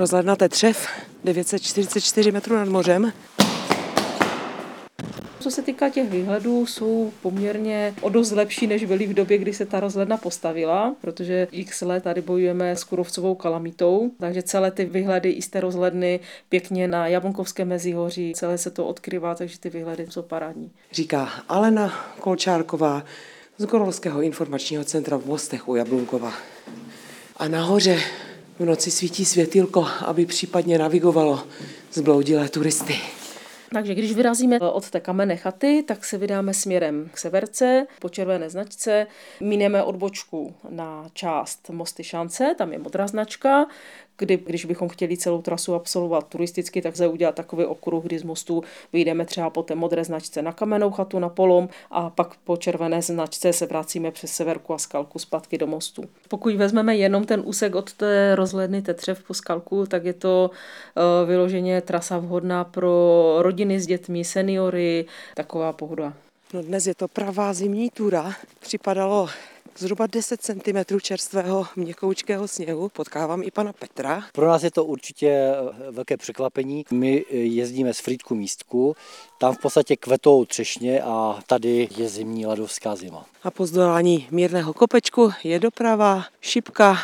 Rozhledna Tetřev, 944 metrů nad mořem. Co se týká těch výhledů, jsou poměrně o dost lepší, než byly v době, kdy se ta rozhledna postavila, protože x let tady bojujeme s kurovcovou kalamitou, takže celé ty výhledy i z té rozhledny pěkně na Jablonkovské mezihoří, celé se to odkryvá, takže ty výhledy jsou parádní. Říká Alena Kolčárková z Gorolského informačního centra v Mostech u Jablunkova. A nahoře v noci svítí světilko, aby případně navigovalo zbloudilé turisty. Takže když vyrazíme od té kamenné chaty, tak se vydáme směrem k severce po červené značce. Mineme odbočku na část Mosty Šance, tam je modrá značka, kdy, když bychom chtěli celou trasu absolvovat turisticky, tak se udělat takový okruh, kdy z mostu vyjdeme třeba po té modré značce na kamennou chatu, na polom a pak po červené značce se vracíme přes severku a skalku zpátky do mostu. Pokud vezmeme jenom ten úsek od té rozhledny Tetřev po skalku, tak je to uh, vyloženě trasa vhodná pro rodiny s dětmi, seniory, taková pohoda. No dnes je to pravá zimní túra. Připadalo zhruba 10 cm čerstvého měkoučkého sněhu. Potkávám i pana Petra. Pro nás je to určitě eh, velké překvapení. My eh, jezdíme z Frýdku místku, tam v podstatě kvetou třešně a tady je zimní ladovská zima. A po zdolání mírného kopečku je doprava, šipka,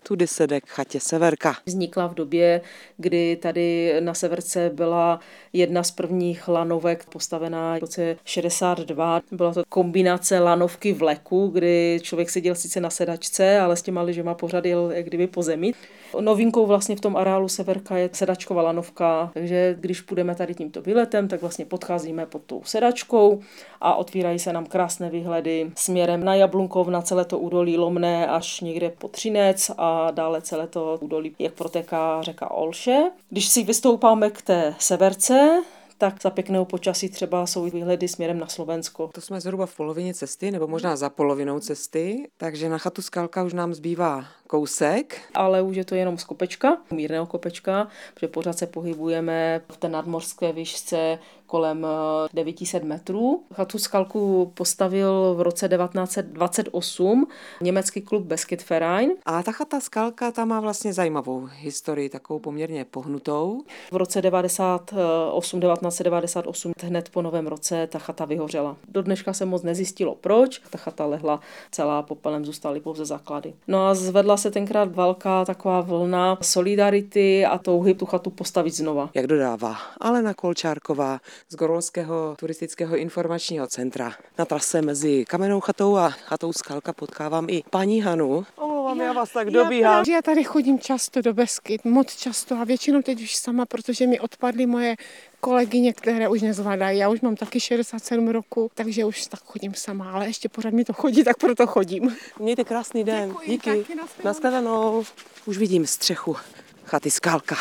tudy se jde k chatě Severka. Vznikla v době, kdy tady na Severce byla jedna z prvních lanovek postavená v roce 62. Byla to kombinace lanovky vleku, kdy člověk seděl sice na sedačce, ale s těma lyžema pořád jel jak kdyby po zemi. Novinkou vlastně v tom areálu Severka je sedačková lanovka, takže když půjdeme tady tímto výletem, tak vlastně podcházíme pod tou sedačkou a otvírají se nám krásné výhledy směrem na Jablunkov, na celé to údolí Lomné až někde po Třinec a dále celé to údolí, jak protéká řeka Olše. Když si vystoupáme k té severce, tak za pěkného počasí třeba jsou výhledy směrem na Slovensko. To jsme zhruba v polovině cesty, nebo možná za polovinou cesty, takže na chatu Skalka už nám zbývá kousek. Ale už je to jenom z kopečka, mírného kopečka, protože pořád se pohybujeme v té nadmorské výšce kolem 900 metrů. Chatu Skalku postavil v roce 1928 německý klub Beskid Verein. A ta chata Skalka ta má vlastně zajímavou historii, takovou poměrně pohnutou. V roce 98, 1998, hned po novém roce, ta chata vyhořela. Do dneška se moc nezjistilo proč, ta chata lehla celá popelem, zůstaly pouze základy. No a zvedla se tenkrát velká taková vlna solidarity a touhy tu chatu postavit znova. Jak dodává Alena Kolčárková z Gorolského turistického informačního centra. Na trase mezi Kamennou chatou a chatou Skalka potkávám i paní Hanu. Omlouvám, já, já vás tak dobíhám. Já, já tady chodím často do Beskyt, moc často a většinou teď už sama, protože mi odpadly moje kolegyně, které už nezvládají. Já už mám taky 67 roku, takže už tak chodím sama, ale ještě pořád mi to chodí, tak proto chodím. Mějte krásný den. Děkuji, Díky. taky, nashledanou. Naschledanou. Už vidím střechu chaty Skalka.